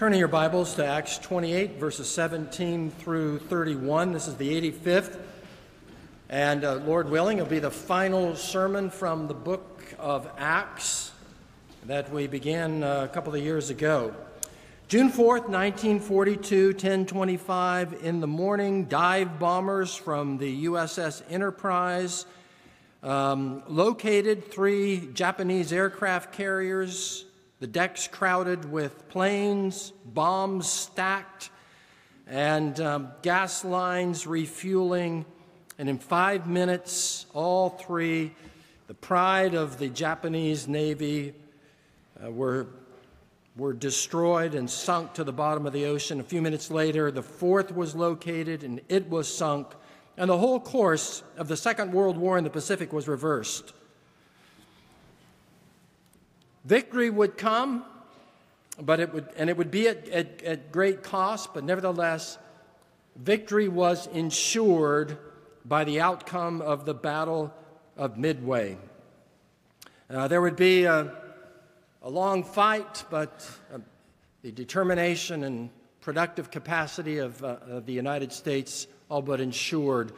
Turning your Bibles to Acts 28, verses 17 through 31. This is the 85th, and uh, Lord willing, it'll be the final sermon from the book of Acts that we began uh, a couple of years ago. June 4th, 1942, 1025 in the morning, dive bombers from the USS Enterprise um, located three Japanese aircraft carriers the decks crowded with planes, bombs stacked, and um, gas lines refueling. And in five minutes, all three, the pride of the Japanese Navy, uh, were, were destroyed and sunk to the bottom of the ocean. A few minutes later, the fourth was located and it was sunk. And the whole course of the Second World War in the Pacific was reversed. Victory would come, but it would, and it would be at, at, at great cost, but nevertheless, victory was ensured by the outcome of the Battle of Midway. Uh, there would be a, a long fight, but uh, the determination and productive capacity of, uh, of the United States all but ensured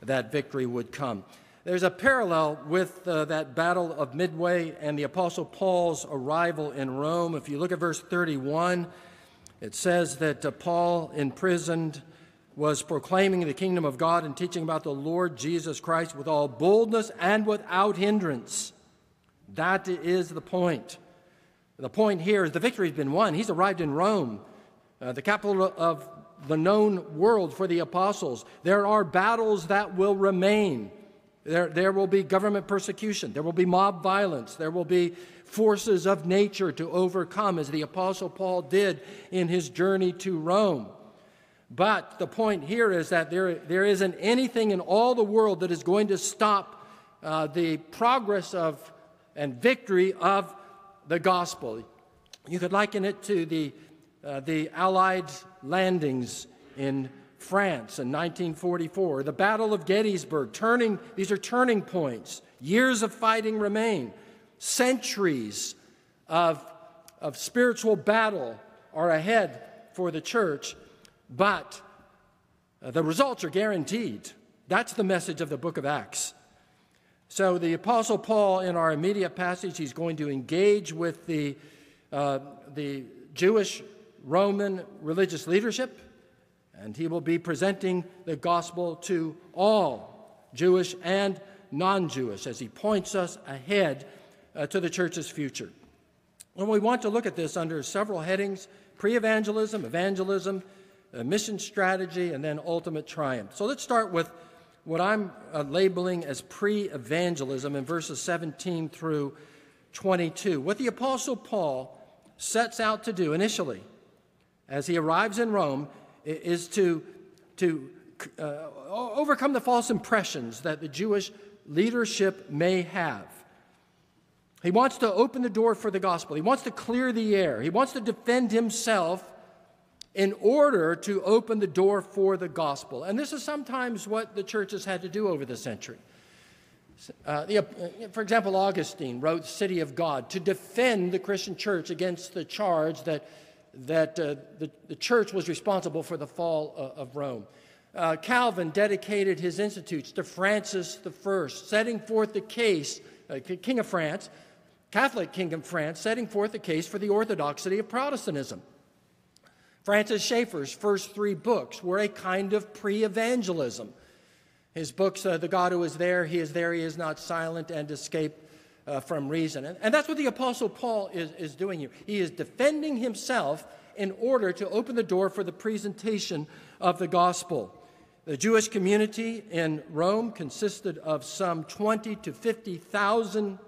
that victory would come. There's a parallel with uh, that battle of Midway and the Apostle Paul's arrival in Rome. If you look at verse 31, it says that uh, Paul, imprisoned, was proclaiming the kingdom of God and teaching about the Lord Jesus Christ with all boldness and without hindrance. That is the point. The point here is the victory has been won. He's arrived in Rome, uh, the capital of the known world for the apostles. There are battles that will remain. There, there will be government persecution. There will be mob violence. There will be forces of nature to overcome, as the Apostle Paul did in his journey to Rome. But the point here is that there, there isn't anything in all the world that is going to stop uh, the progress of and victory of the gospel. You could liken it to the, uh, the Allied landings in France in 1944, the Battle of Gettysburg, turning, these are turning points. Years of fighting remain. Centuries of, of spiritual battle are ahead for the church, but uh, the results are guaranteed. That's the message of the book of Acts. So, the Apostle Paul, in our immediate passage, he's going to engage with the, uh, the Jewish Roman religious leadership and he will be presenting the gospel to all, Jewish and non Jewish, as he points us ahead uh, to the church's future. And we want to look at this under several headings pre evangelism, evangelism, uh, mission strategy, and then ultimate triumph. So let's start with what I'm uh, labeling as pre evangelism in verses 17 through 22. What the Apostle Paul sets out to do initially as he arrives in Rome is to, to uh, overcome the false impressions that the Jewish leadership may have. He wants to open the door for the gospel. He wants to clear the air. He wants to defend himself in order to open the door for the gospel. And this is sometimes what the church has had to do over the century. Uh, uh, for example, Augustine wrote City of God to defend the Christian church against the charge that that uh, the, the church was responsible for the fall uh, of Rome. Uh, Calvin dedicated his institutes to Francis I, setting forth the case, uh, King of France, Catholic King of France, setting forth the case for the orthodoxy of Protestantism. Francis Schaeffer's first three books were a kind of pre evangelism. His books, uh, The God Who Is There, He Is There, He Is Not Silent, and Escape uh, from reason. And, and, that's what the Apostle Paul is, is doing here. He is defending himself in order to open the door for the presentation of the gospel. The Jewish community in Rome consisted of some 20 to 50,000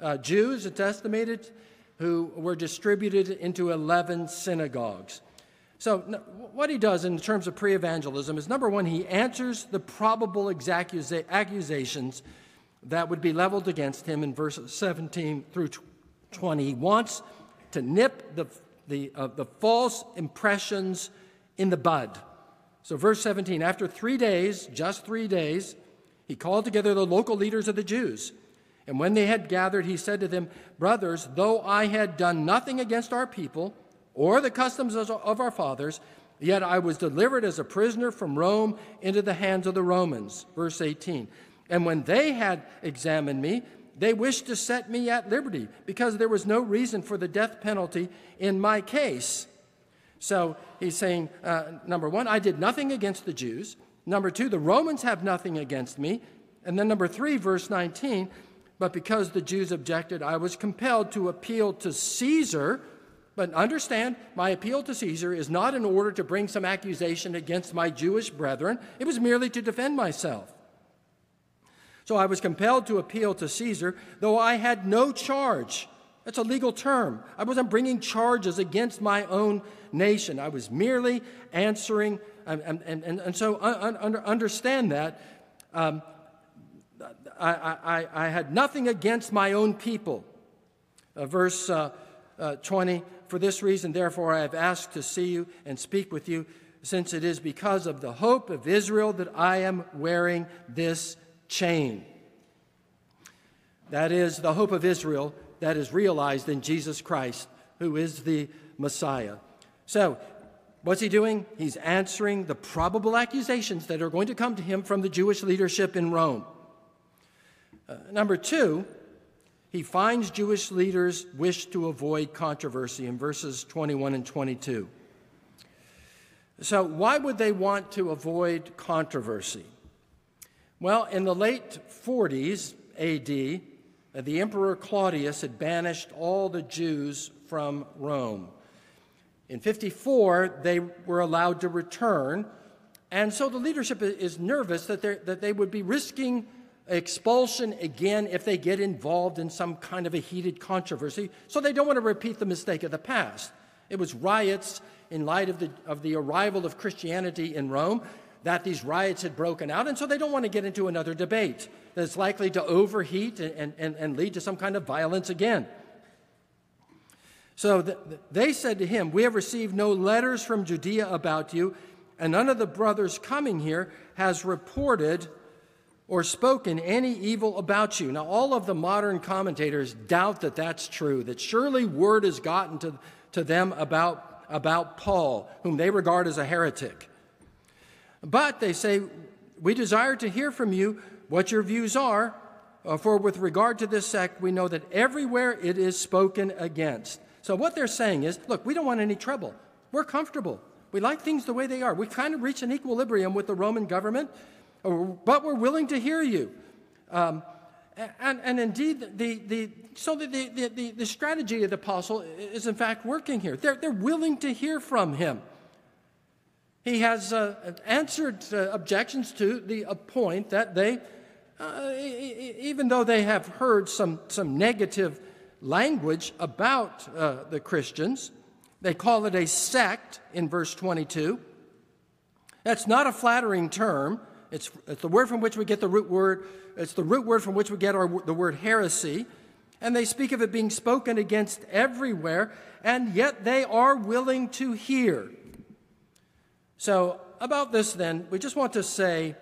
uh, Jews, it's estimated, who were distributed into 11 synagogues. So, what he does in terms of pre evangelism is number one, he answers the probable accusations that would be leveled against him in verses 17 through 20. He wants to nip the, the, uh, the false impressions in the bud. So, verse 17 after three days, just three days, he called together the local leaders of the Jews. And when they had gathered, he said to them, Brothers, though I had done nothing against our people, or the customs of our fathers, yet I was delivered as a prisoner from Rome into the hands of the Romans. Verse 18. And when they had examined me, they wished to set me at liberty because there was no reason for the death penalty in my case. So he's saying, uh, number one, I did nothing against the Jews. Number two, the Romans have nothing against me. And then number three, verse 19, but because the Jews objected, I was compelled to appeal to Caesar. But understand, my appeal to Caesar is not in order to bring some accusation against my Jewish brethren, it was merely to defend myself. So I was compelled to appeal to Caesar, though I had no charge. That's a legal term. I wasn't bringing charges against my own nation. I was merely answering, and, and, and, and so understand that. Um, I, I, I, had nothing against my own people. Uh, verse uh, uh, 20 For this reason, therefore, I have asked to see you and speak with you, since it is because of the hope of Israel that I am wearing this chain. That is the hope of Israel that is realized in Jesus Christ, who is the Messiah. So, what's he doing? He's answering the probable accusations that are going to come to him from the Jewish leadership in Rome. Uh, number two, he finds Jewish leaders wish to avoid controversy in verses 21 and 22. So, why would they want to avoid controversy? Well, in the late 40s AD, the Emperor Claudius had banished all the Jews from Rome. In 54, they were allowed to return, and so the leadership is nervous that, that they would be risking expulsion again if they get involved in some kind of a heated controversy, so they don't want to repeat the mistake of the past. It was riots in light of the, of the arrival of Christianity in Rome that these riots had broken out, and so they don't want to get into another debate that's likely to overheat and, and, and lead to some kind of violence again. So the, they said to him, We have received no letters from Judea about you, and none of the brothers coming here has reported or spoken any evil about you. Now, all of the modern commentators doubt that that's true, that surely word has gotten to, to them about, about Paul, whom they regard as a heretic. But they say, We desire to hear from you what your views are, uh, for with regard to this sect, we know that everywhere it is spoken against. So, what they're saying is, look, we don't want any trouble. We're comfortable. We like things the way they are. We kind of reach an equilibrium with the Roman government, uh, but we're willing to hear you. Um, and, and, indeed, the, the, so the, the, the, the strategy of the apostle is in fact working here. They're, they're willing to hear from him. He has uh, answered uh, objections to the uh, point that they, uh, even though they have heard some, some negative language about uh, the Christians, they call it a sect in verse 22. That's not a flattering term. It's, it's the word from which we get the root word, it's the root word from which we get our, the word heresy. And they speak of it being spoken against everywhere, and yet they are willing to hear. So, about this, then, we just want to say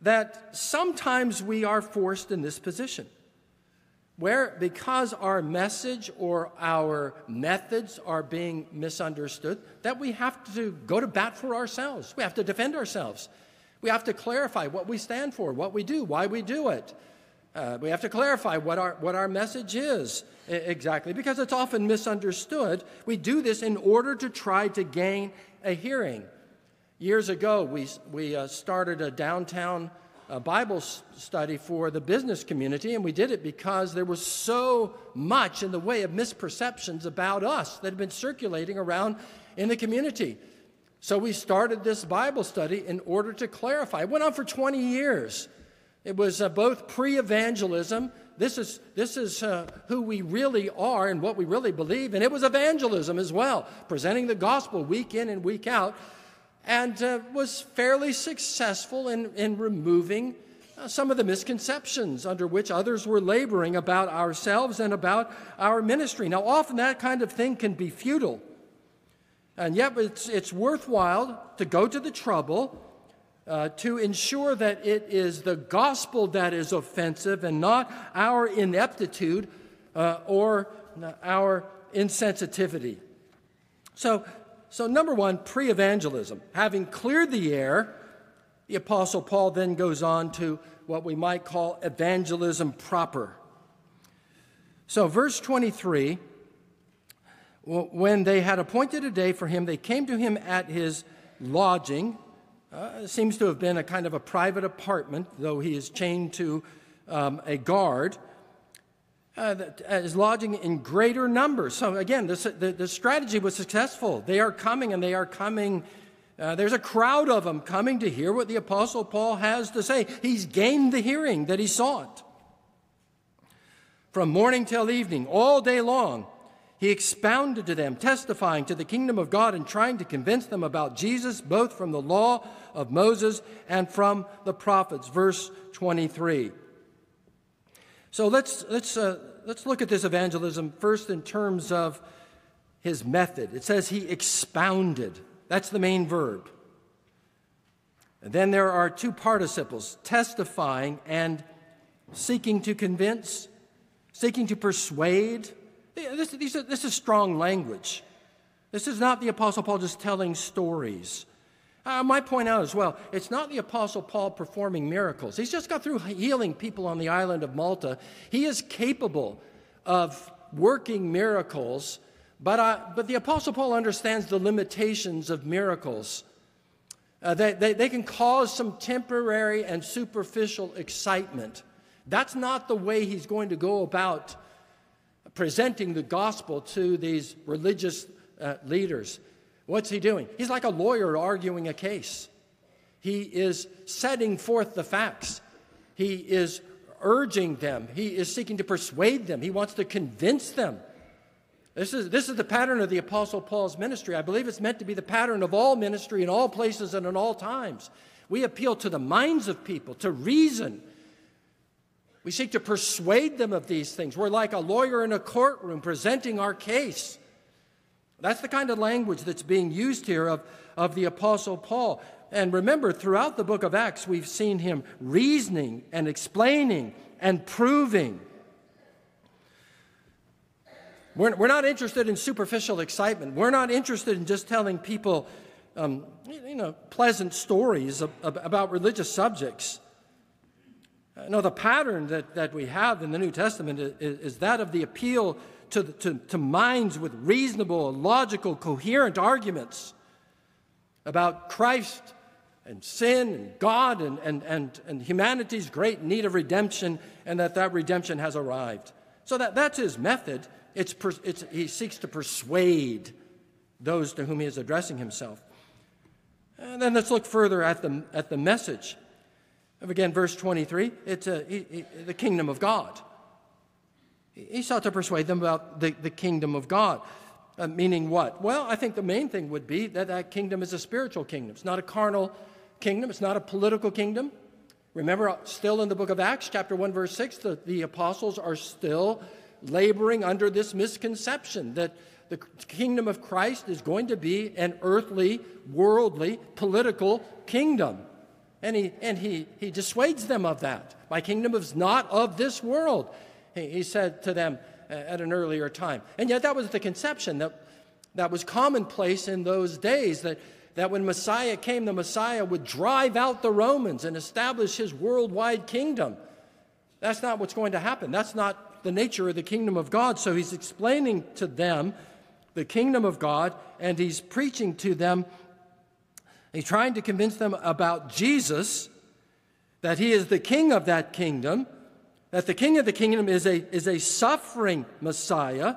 that sometimes we are forced in this position where, because our message or our methods are being misunderstood, that we have to go to bat for ourselves. We have to defend ourselves. We have to clarify what we stand for, what we do, why we do it. Uh, we have to clarify what our, what our message is exactly, because it's often misunderstood. We do this in order to try to gain a hearing. Years ago, we, we uh, started a downtown uh, Bible study for the business community, and we did it because there was so much in the way of misperceptions about us that had been circulating around in the community. So we started this Bible study in order to clarify. It went on for 20 years. It was uh, both pre evangelism, this is, this is uh, who we really are and what we really believe, and it was evangelism as well, presenting the gospel week in and week out, and uh, was fairly successful in, in removing uh, some of the misconceptions under which others were laboring about ourselves and about our ministry. Now, often that kind of thing can be futile. And yet, it's, it's worthwhile to go to the trouble uh, to ensure that it is the gospel that is offensive and not our ineptitude uh, or our insensitivity. So, so number one, pre evangelism. Having cleared the air, the Apostle Paul then goes on to what we might call evangelism proper. So, verse 23 when they had appointed a day for him, they came to him at his lodging. Uh, seems to have been a kind of a private apartment, though he is chained to um, a guard. Uh, is lodging in greater numbers. So, again, this, the, the strategy was successful. They are coming and they are coming. Uh, there's a crowd of them coming to hear what the Apostle Paul has to say. He's gained the hearing that he sought. From morning till evening, all day long, he expounded to them, testifying to the kingdom of God and trying to convince them about Jesus, both from the law of Moses and from the prophets. Verse 23. So let's, let's, uh, let's look at this evangelism first in terms of his method. It says he expounded. That's the main verb. And then there are two participles testifying and seeking to convince, seeking to persuade. This, are, this is strong language. This is not the Apostle Paul just telling stories. I might point out as well, it's not the Apostle Paul performing miracles. He's just got through healing people on the island of Malta. He is capable of working miracles, but, uh, but the Apostle Paul understands the limitations of miracles. Uh, they, they, they can cause some temporary and superficial excitement. That's not the way he's going to go about presenting the gospel to these religious uh, leaders. What's he doing? He's like a lawyer arguing a case. He is setting forth the facts. He is urging them. He is seeking to persuade them. He wants to convince them. This is, this is the pattern of the Apostle Paul's ministry. I believe it's meant to be the pattern of all ministry in all places and in all times. We appeal to the minds of people, to reason, we seek to persuade them of these things. We're like a lawyer in a courtroom presenting our case. That's the kind of language that's being used here of, of the Apostle Paul. And remember, throughout the book of Acts, we've seen him reasoning and explaining and proving. We're, we're not interested in superficial excitement. We're not interested in just telling people, um, you know, pleasant stories of, of, about religious subjects. No, the pattern that, that we have in the New Testament is, is that of the appeal to, to, to minds with reasonable, logical, coherent arguments about Christ and sin and God and, and, and, and humanity's great need of redemption and that that redemption has arrived. So that, that's his method. It's, it's, he seeks to persuade those to whom he is addressing himself. And then let's look further at the, at the message. Again, verse 23, it's a, he, he, the kingdom of God. He sought to persuade them about the, the kingdom of God. Uh, meaning what? Well, I think the main thing would be that that kingdom is a spiritual kingdom. It's not a carnal kingdom, it's not a political kingdom. Remember, still in the book of Acts, chapter 1, verse 6, the, the apostles are still laboring under this misconception that the kingdom of Christ is going to be an earthly, worldly, political kingdom. And he, and he, he dissuades them of that. My kingdom is not of this world, he, he said to them uh, at an earlier time. And yet, that was the conception that, that was commonplace in those days that, that when Messiah came, the Messiah would drive out the Romans and establish his worldwide kingdom. That's not what's going to happen. That's not the nature of the kingdom of God. So he's explaining to them the kingdom of God, and he's preaching to them He's trying to convince them about Jesus, that he is the king of that kingdom, that the king of the kingdom is a, is a suffering Messiah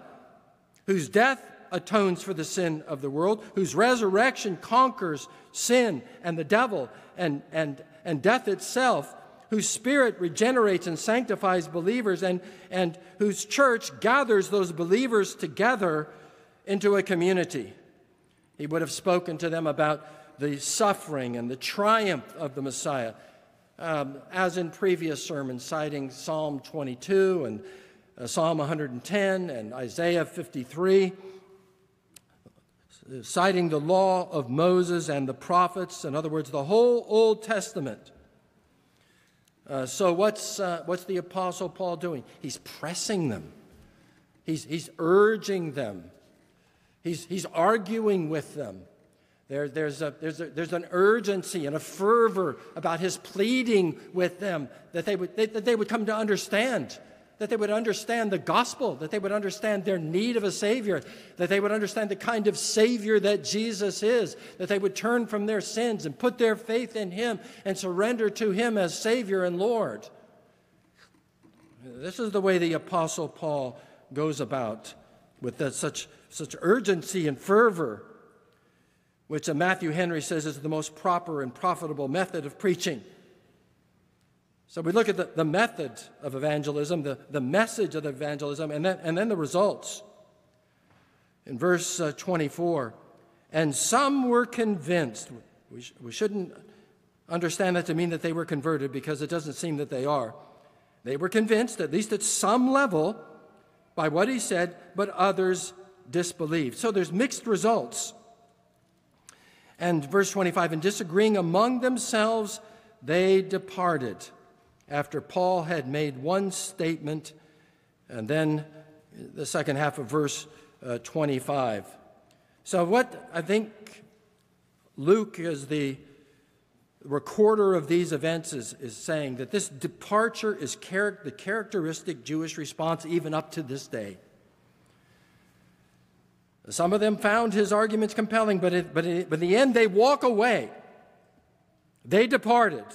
whose death atones for the sin of the world, whose resurrection conquers sin and the devil and, and, and death itself, whose spirit regenerates and sanctifies believers, and, and whose church gathers those believers together into a community. He would have spoken to them about the suffering and the triumph of the Messiah, um, as in previous sermons, citing Psalm 22 and uh, Psalm 110 and Isaiah 53, citing the law of Moses and the prophets, in other words, the whole Old Testament. Uh, so, what's, uh, what's the Apostle Paul doing? He's pressing them, he's, he's urging them He's, he's arguing with them. There, there's, a, there's, a, there's an urgency and a fervor about his pleading with them that they, would, they, that they would come to understand, that they would understand the gospel, that they would understand their need of a Savior, that they would understand the kind of Savior that Jesus is, that they would turn from their sins and put their faith in Him and surrender to Him as Savior and Lord. This is the way the Apostle Paul goes about with the, such, such urgency and fervor, which Matthew Henry says is the most proper and profitable method of preaching. So we look at the, the method of evangelism, the, the message of evangelism, and then, and then the results. In verse uh, 24, and some were convinced. We, sh- we shouldn't understand that to mean that they were converted because it doesn't seem that they are. They were convinced, at least at some level, by what he said, but others disbelieved. So there's mixed results. And verse 25, and disagreeing among themselves, they departed after Paul had made one statement, and then the second half of verse uh, 25. So, what I think Luke, as the recorder of these events, is, is saying that this departure is char- the characteristic Jewish response even up to this day. Some of them found his arguments compelling, but, it, but, it, but in the end, they walk away. They departed.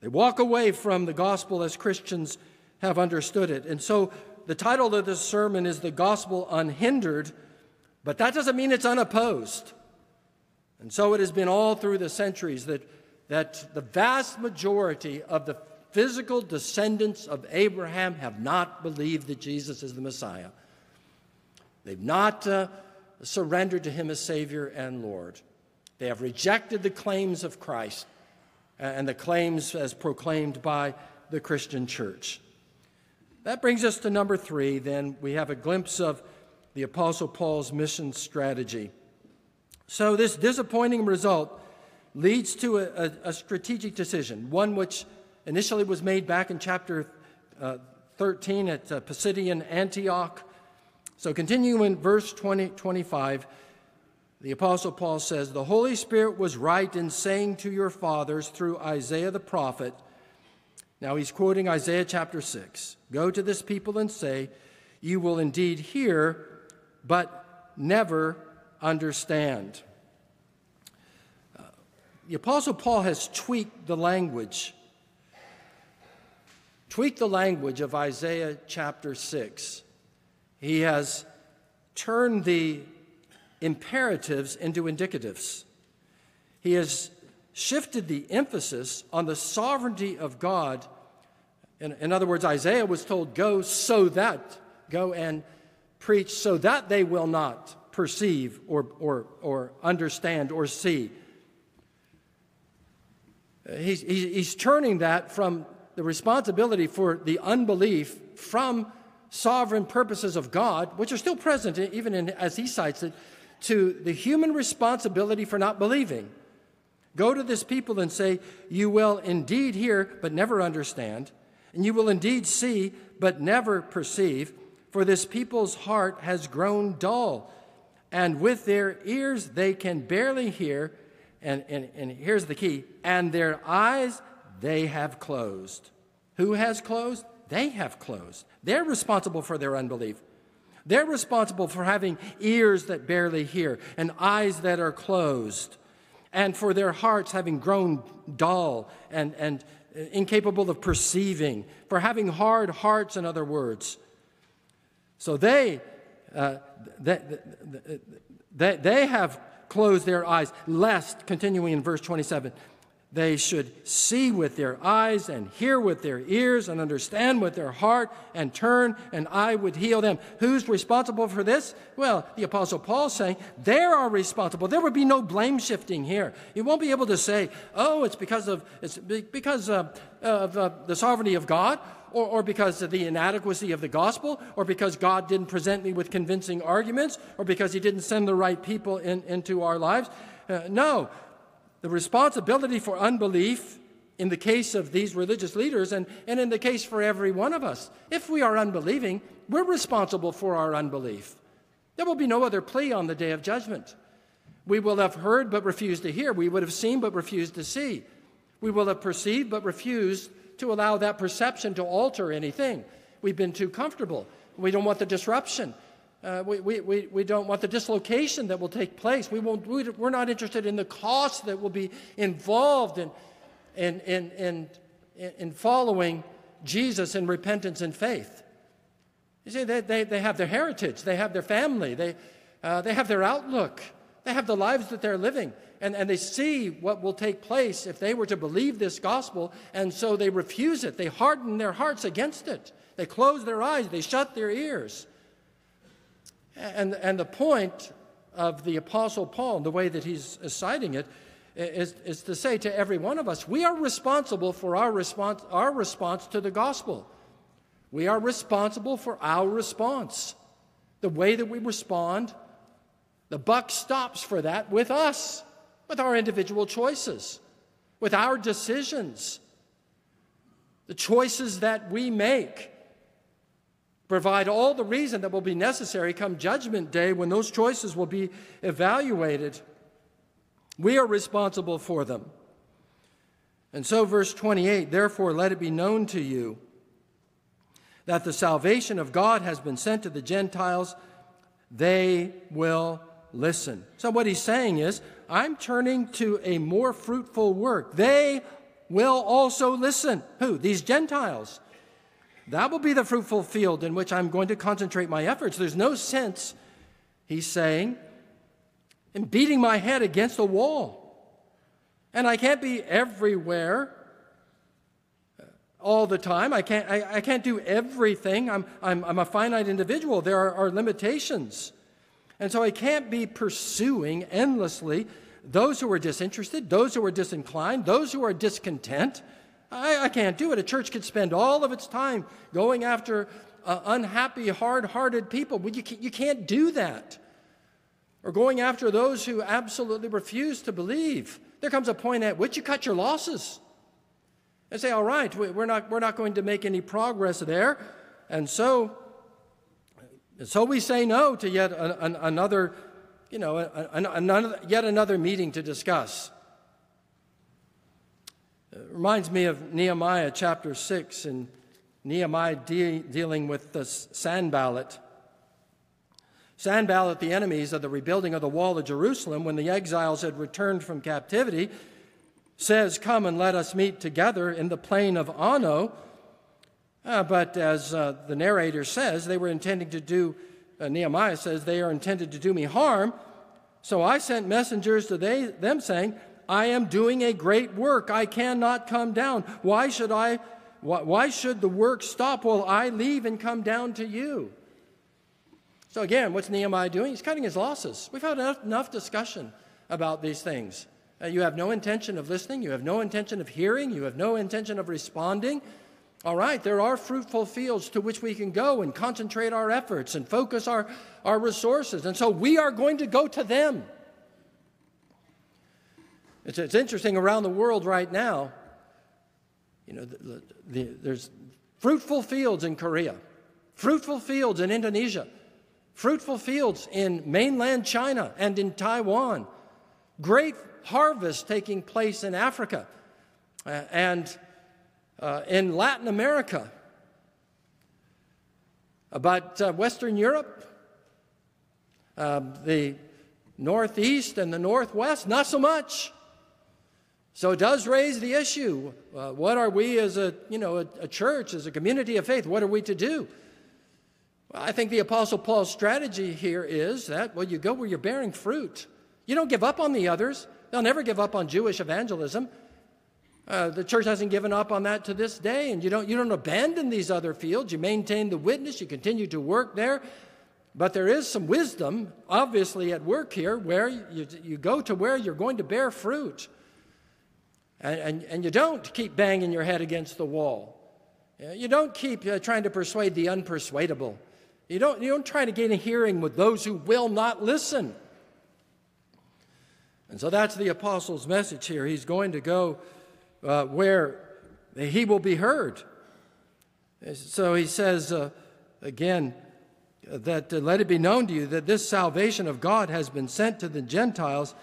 They walk away from the gospel as Christians have understood it. And so the title of this sermon is The Gospel Unhindered, but that doesn't mean it's unopposed. And so it has been all through the centuries that, that the vast majority of the physical descendants of Abraham have not believed that Jesus is the Messiah. They've not uh, surrendered to him as Savior and Lord. They have rejected the claims of Christ and the claims as proclaimed by the Christian church. That brings us to number three. Then we have a glimpse of the Apostle Paul's mission strategy. So, this disappointing result leads to a, a, a strategic decision, one which initially was made back in chapter uh, 13 at uh, Pisidian Antioch. So, continuing in verse 20, 25, the Apostle Paul says, The Holy Spirit was right in saying to your fathers through Isaiah the prophet, now he's quoting Isaiah chapter 6 Go to this people and say, You will indeed hear, but never understand. Uh, the Apostle Paul has tweaked the language, tweaked the language of Isaiah chapter 6. He has turned the imperatives into indicatives. He has shifted the emphasis on the sovereignty of God. In, in, other words, Isaiah was told, Go so that, go and preach so that they will not perceive or, or, or understand or see. He's, he's turning that from the responsibility for the unbelief from sovereign purposes of God, which are still present even in, as he cites it, to the human responsibility for not believing. Go to this people and say, You will indeed hear, but never understand, and you will indeed see, but never perceive, for this people's heart has grown dull, and with their ears they can barely hear, and, and, and here's the key, and their eyes they have closed. Who has closed? They have closed. They're responsible for their unbelief. They're responsible for having ears that barely hear and eyes that are closed, and for their hearts having grown dull and, and incapable of perceiving, for having hard hearts, in other words. So they, uh, they, they, they have closed their eyes, lest, continuing in verse 27, they should see with their eyes and hear with their ears and understand with their heart and turn, and I would heal them. Who's responsible for this? Well, the Apostle Paul saying they are responsible. There would be no blame shifting here. You won't be able to say, "Oh, it's because of it's because of, of uh, the sovereignty of God." Or, or, because of the inadequacy of the gospel, or because God didn't present me with convincing arguments, or because He didn't send the right people in, into our lives. Uh, no, the responsibility for unbelief in the case of these religious leaders and, and in the case for every one of us. If we are unbelieving, we're responsible for our unbelief. There will be no other plea on the day of judgment. We will have heard but refused to hear. We would have seen but refused to see. We will have perceived but refused to allow that perception to alter anything. We've been too comfortable. We don't want the disruption. Uh, we, we, we, we don't want the dislocation that will take place. We won't, we're not interested in the cost that will be involved in, in, in, in, in following Jesus in repentance and faith. You see, they, they, they have their heritage, they have their family, they, uh, they have their outlook, they have the lives that they're living and, and they see what will take place if they were to believe this gospel, and so they refuse it. They harden their hearts against it. They close their eyes, they shut their ears. And, and the point of the Apostle Paul, and the way that he's citing it, is, is to say to every one of us, we are responsible for our response, our response to the gospel. We are responsible for our response. The way that we respond, the buck stops for that with us with our individual choices, with our decisions. The choices that we make provide all the reason that will be necessary come judgment day when those choices will be evaluated. We are responsible for them. And so, verse 28 therefore, let it be known to you that the salvation of God has been sent to the Gentiles, they will listen. So, what he's saying is, I'm turning to a more fruitful work. They will also listen. Who? These Gentiles. That will be the fruitful field in which I'm going to concentrate my efforts. There's no sense, he's saying, in beating my head against a wall. And I can't be everywhere all the time. I can't, I, I can't do everything. I'm, I'm, I'm a finite individual. There are, are limitations. And so I can't be pursuing endlessly those who are disinterested, those who are disinclined, those who are discontent. I, I can't do it. A church could spend all of its time going after uh, unhappy, hard hearted people. Well, you, can't, you can't do that. Or going after those who absolutely refuse to believe. There comes a point at which you cut your losses and say, all right, we're not, we're not going to make any progress there. And so so we say no to yet an, another, you know, an, another, yet another meeting to discuss. It reminds me of Nehemiah chapter 6 and Nehemiah de- dealing with the Sanballat. Sanballat, the enemies of the rebuilding of the wall of Jerusalem, when the exiles had returned from captivity, says, Come and let us meet together in the plain of Ono uh, but as uh, the narrator says, they were intending to do, uh, Nehemiah says, they are intended to do me harm. So I sent messengers to they, them saying, I am doing a great work. I cannot come down. Why should I? Why, should the work stop while I leave and come down to you? So again, what's Nehemiah doing? He's cutting his losses. We've had enough, enough discussion about these things. Uh, you have no intention of listening. You have no intention of hearing. You have no intention of responding. All right, there are fruitful fields to which we can go and concentrate our efforts and focus our, our resources. And so we are going to go to them. It's, it's interesting around the world right now, you know, the, the, there's fruitful fields in Korea, fruitful fields in Indonesia, fruitful fields in mainland China and in Taiwan, great harvests taking place in Africa. Uh, and uh, in Latin America, about uh, Western Europe, uh, the Northeast and the Northwest, not so much. So it does raise the issue. Uh, what are we as a, you know, a, a, church, as a community of faith, what are we to do? Well, I think the Apostle Paul's strategy here is that, well, you go where you're bearing fruit. You don't give up on the others. They'll never give up on Jewish evangelism. Uh, the church hasn't given up on that to this day, and you don't, you don't abandon these other fields. You maintain the witness, you continue to work there. But there is some wisdom, obviously, at work here where you, you go to where you're going to bear fruit. And, and, and you don't keep banging your head against the wall. You don't keep uh, trying to persuade the unpersuadable. You don't, you don't try to gain a hearing with those who will not listen. And so that's the apostle's message here. He's going to go uh, where he will be heard. So he says uh, again, that uh, let it be known to you that this salvation of God has been sent to the Gentiles,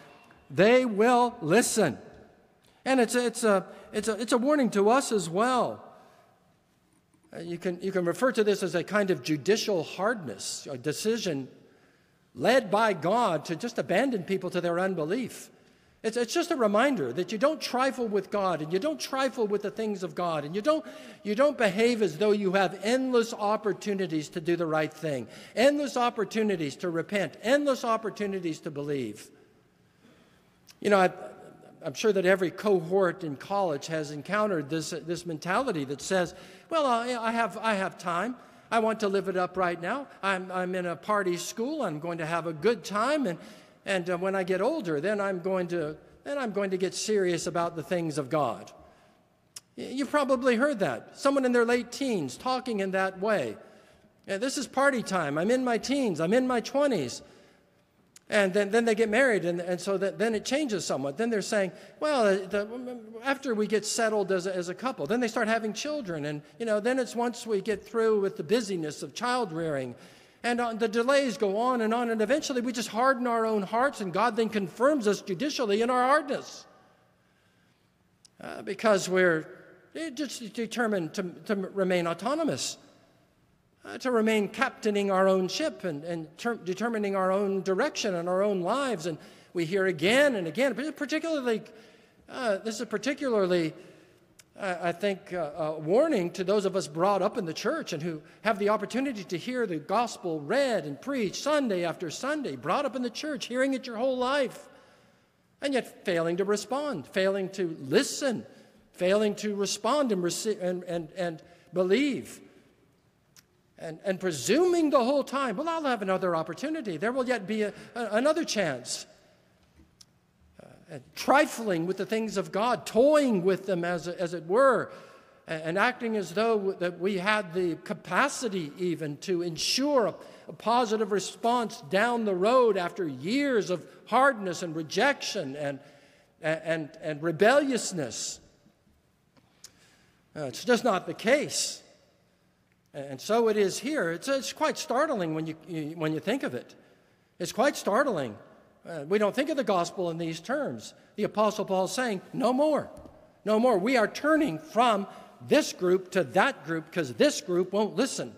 they will listen. And it's a, it's a, it's a, it's a warning to us as well. Uh, you, can, you can refer to this as a kind of judicial hardness, a decision led by God to just abandon people to their unbelief. It's, it's just a reminder that you don't trifle with God and you don't trifle with the things of God and you don't, you don't behave as though you have endless opportunities to do the right thing, endless opportunities to repent, endless opportunities to believe. You know, I, I'm sure that every cohort in college has encountered this, this mentality that says, well, I have, I have time. I want to live it up right now. I'm, I'm in a party school. I'm going to have a good time. And, and uh, when I get older, then I'm going to then I'm going to get serious about the things of God. You've probably heard that. Someone in their late teens talking in that way. Yeah, this is party time. I'm in my teens. I'm in my 20s. And then, then they get married, and, and so that, then it changes somewhat. Then they're saying, well, the, after we get settled as a, as a couple, then they start having children. And, you know, then it's once we get through with the busyness of child rearing and uh, the delays go on and on, and eventually we just harden our own hearts, and God then confirms us judicially in our hardness. Uh, because we're just determined to, to remain autonomous, uh, to remain captaining our own ship and, and ter- determining our own direction and our own lives. And we hear again and again, particularly, uh, this is particularly I think, uh, a warning to those of us brought up in the church and who have the opportunity to hear the gospel read and preached Sunday after Sunday, brought up in the church, hearing it your whole life, and yet failing to respond, failing to listen, failing to respond and, receive, and, and, and believe, and, and presuming the whole time, well, I'll have another opportunity. There will yet be a, a, another chance trifling with the things of God, toying with them as, as it were, and acting as though that we had the capacity even to ensure a, a positive response down the road after years of hardness and rejection and, and, and rebelliousness. Uh, it's just not the case. And so it is here. It's, it's quite startling when you, when you think of it. It's quite startling uh, we don't think of the gospel in these terms. The Apostle Paul is saying, no more. No more. We are turning from this group to that group because this group won't listen.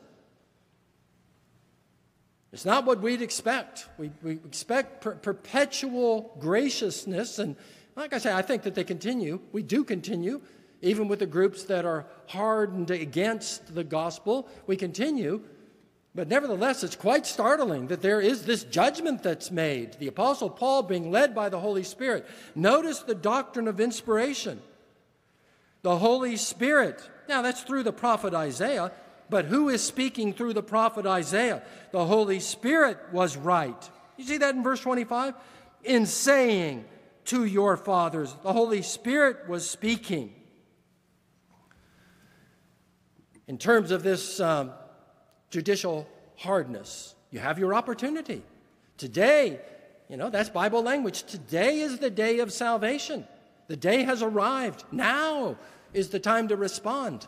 It's not what we'd expect. We, we expect per- perpetual graciousness. And like I say, I think that they continue. We do continue. Even with the groups that are hardened against the gospel, we continue. But nevertheless, it's quite startling that there is this judgment that's made. The Apostle Paul being led by the Holy Spirit. Notice the doctrine of inspiration. The Holy Spirit. Now, that's through the prophet Isaiah, but who is speaking through the prophet Isaiah? The Holy Spirit was right. You see that in verse 25? In saying to your fathers, the Holy Spirit was speaking. In terms of this. Um, judicial hardness. You have your opportunity. Today, you know, that's Bible language. Today is the day of salvation. The day has arrived. Now is the time to respond.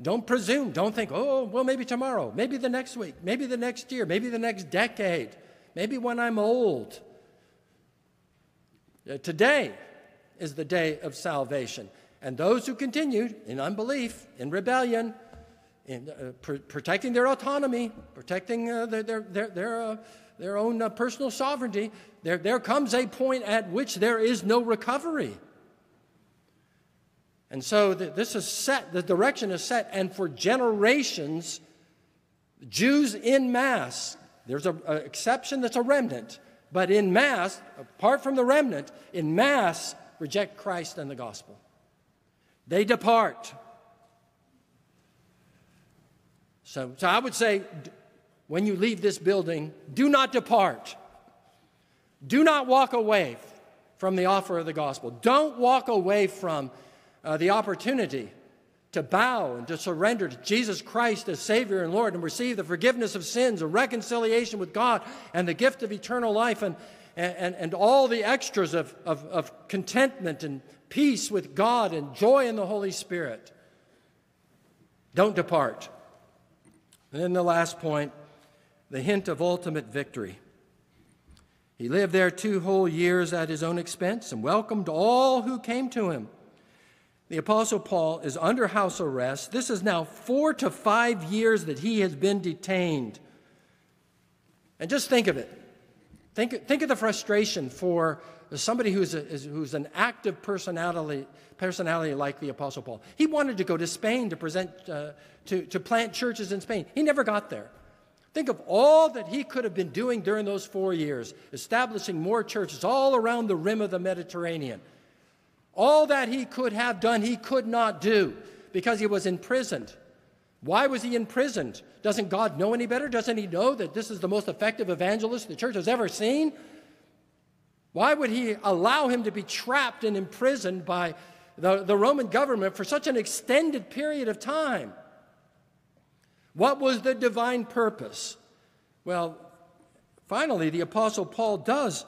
Don't presume. Don't think, oh, well, maybe tomorrow, maybe the next week, maybe the next year, maybe the next decade, maybe when I'm old. Uh, today is the day of salvation. And those who continued in unbelief, in rebellion, in, uh, pr- protecting their autonomy, protecting uh, their, their, their, their, uh, their own uh, personal sovereignty, there, there comes a point at which there is no recovery. And so the, this is set, the direction is set, and for generations, Jews in mass, there's an exception that's a remnant, but in mass, apart from the remnant, in mass, reject Christ and the gospel. They depart. So, so I would say when you leave this building, do not depart. Do not walk away from the offer of the gospel. Don't walk away from uh, the opportunity to bow and to surrender to Jesus Christ as Savior and Lord and receive the forgiveness of sins, a reconciliation with God, and the gift of eternal life, and, and, and all the extras of, of, of contentment and peace with God and joy in the Holy Spirit. Don't depart. And then the last point the hint of ultimate victory. He lived there two whole years at his own expense and welcomed all who came to him. The Apostle Paul is under house arrest. This is now four to five years that he has been detained. And just think of it. Think, think of the frustration for somebody who's, a, who's an active personality, personality like the Apostle Paul. He wanted to go to Spain to present, uh, to, to plant churches in Spain. He never got there. Think of all that he could have been doing during those four years, establishing more churches all around the rim of the Mediterranean. All that he could have done, he could not do because he was imprisoned. Why was he imprisoned? Doesn't God know any better? Doesn't he know that this is the most effective evangelist the church has ever seen? Why would he allow him to be trapped and imprisoned by the, the Roman government for such an extended period of time? What was the divine purpose? Well, finally, the Apostle Paul does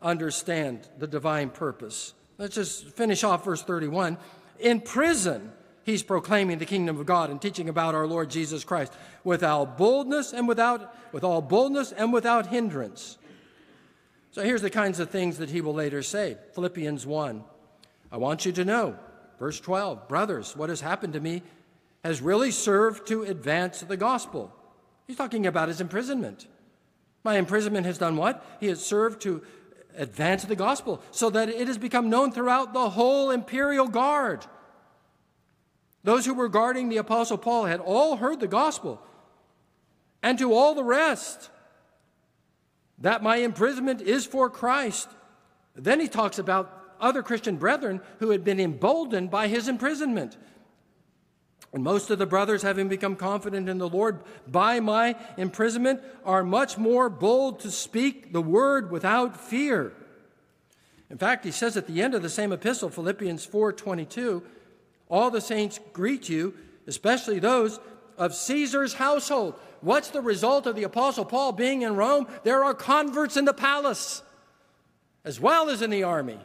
understand the divine purpose. Let's just finish off verse 31. In prison, he's proclaiming the kingdom of God and teaching about our Lord Jesus Christ without boldness and without with all boldness and without hindrance. So here's the kinds of things that he will later say. Philippians 1. I want you to know, verse 12, brothers, what has happened to me has really served to advance the gospel. He's talking about his imprisonment. My imprisonment has done what? He has served to advance the gospel so that it has become known throughout the whole imperial guard. Those who were guarding the Apostle Paul had all heard the gospel, and to all the rest, that my imprisonment is for Christ. Then he talks about other Christian brethren who had been emboldened by his imprisonment. And most of the brothers, having become confident in the Lord by my imprisonment, are much more bold to speak the word without fear. In fact, he says at the end of the same epistle, Philippians 4:22, all the saints greet you, especially those of Caesar's household. What's the result of the apostle Paul being in Rome? There are converts in the palace as well as in the army.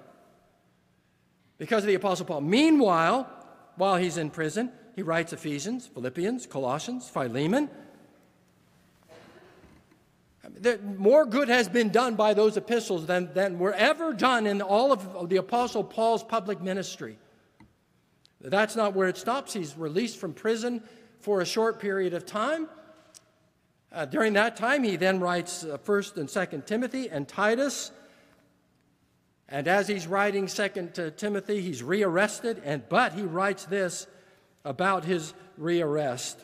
Because of the apostle Paul. Meanwhile, while he's in prison, he writes Ephesians, Philippians, Colossians, Philemon. More good has been done by those epistles than, than were ever done in all of the Apostle Paul's public ministry. That's not where it stops. He's released from prison for a short period of time. Uh, during that time, he then writes uh, 1st and 2nd Timothy and Titus. And as he's writing 2nd Timothy, he's rearrested, and, but he writes this about his rearrest.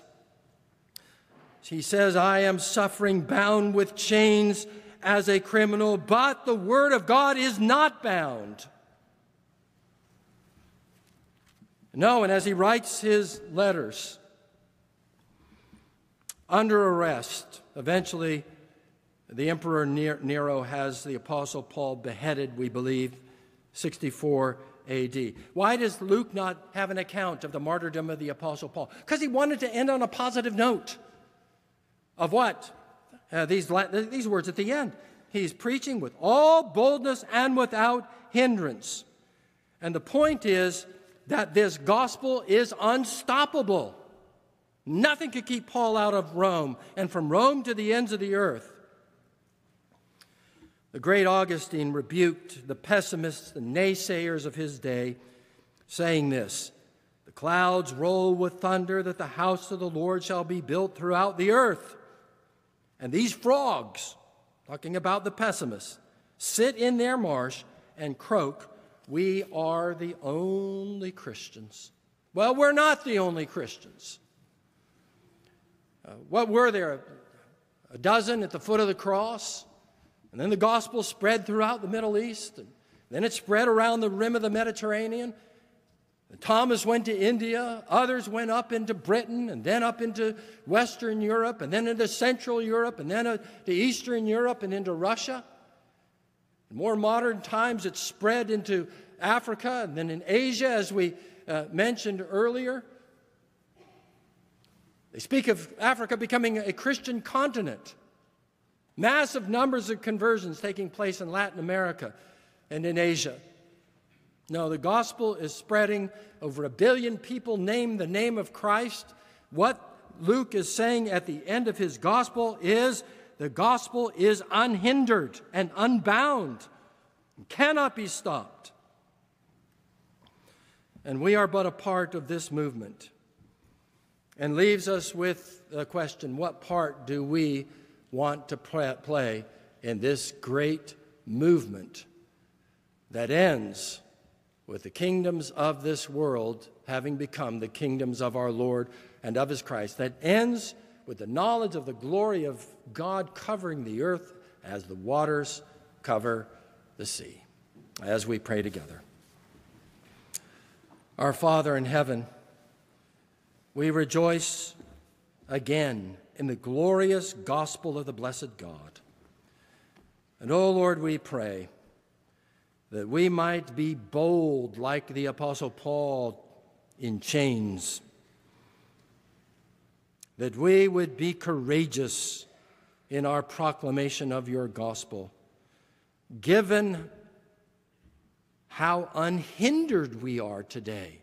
He says, I am suffering bound with chains as a criminal, but the word of God is not bound. No, and as he writes his letters, under arrest, eventually the Emperor Nero has the Apostle Paul beheaded, we believe, 64 AD. Why does Luke not have an account of the martyrdom of the Apostle Paul? Because he wanted to end on a positive note. Of what? Uh, these, these words at the end. He's preaching with all boldness and without hindrance. And the point is that this gospel is unstoppable. Nothing could keep Paul out of Rome and from Rome to the ends of the earth. The great Augustine rebuked the pessimists, and naysayers of his day, saying this The clouds roll with thunder that the house of the Lord shall be built throughout the earth. And these frogs, talking about the pessimists, sit in their marsh and croak, We are the only Christians. Well, we're not the only Christians. Uh, what were there? A dozen at the foot of the cross? And then the gospel spread throughout the Middle East, and then it spread around the rim of the Mediterranean. And Thomas went to India, others went up into Britain, and then up into Western Europe, and then into Central Europe, and then uh, to Eastern Europe, and into Russia. In more modern times, it spread into Africa, and then in Asia, as we uh, mentioned earlier. They speak of Africa becoming a Christian continent. Massive numbers of conversions taking place in Latin America and in Asia. No, the gospel is spreading. Over a billion people name the name of Christ. What Luke is saying at the end of his gospel is the gospel is unhindered and unbound, cannot be stopped. And we are but a part of this movement. And leaves us with the question what part do we want to play in this great movement that ends with the kingdoms of this world having become the kingdoms of our Lord and of his Christ, that ends with the knowledge of the glory of God covering the earth as the waters cover the sea. As we pray together. Our Father in heaven, we rejoice again in the glorious gospel of the blessed God. And, O oh Lord, we pray that we might be bold like the Apostle Paul in chains, that we would be courageous in our proclamation of your gospel, given how unhindered we are today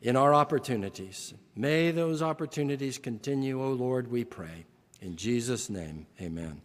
in our opportunities. May those opportunities continue, O Lord, we pray. In Jesus' name, amen.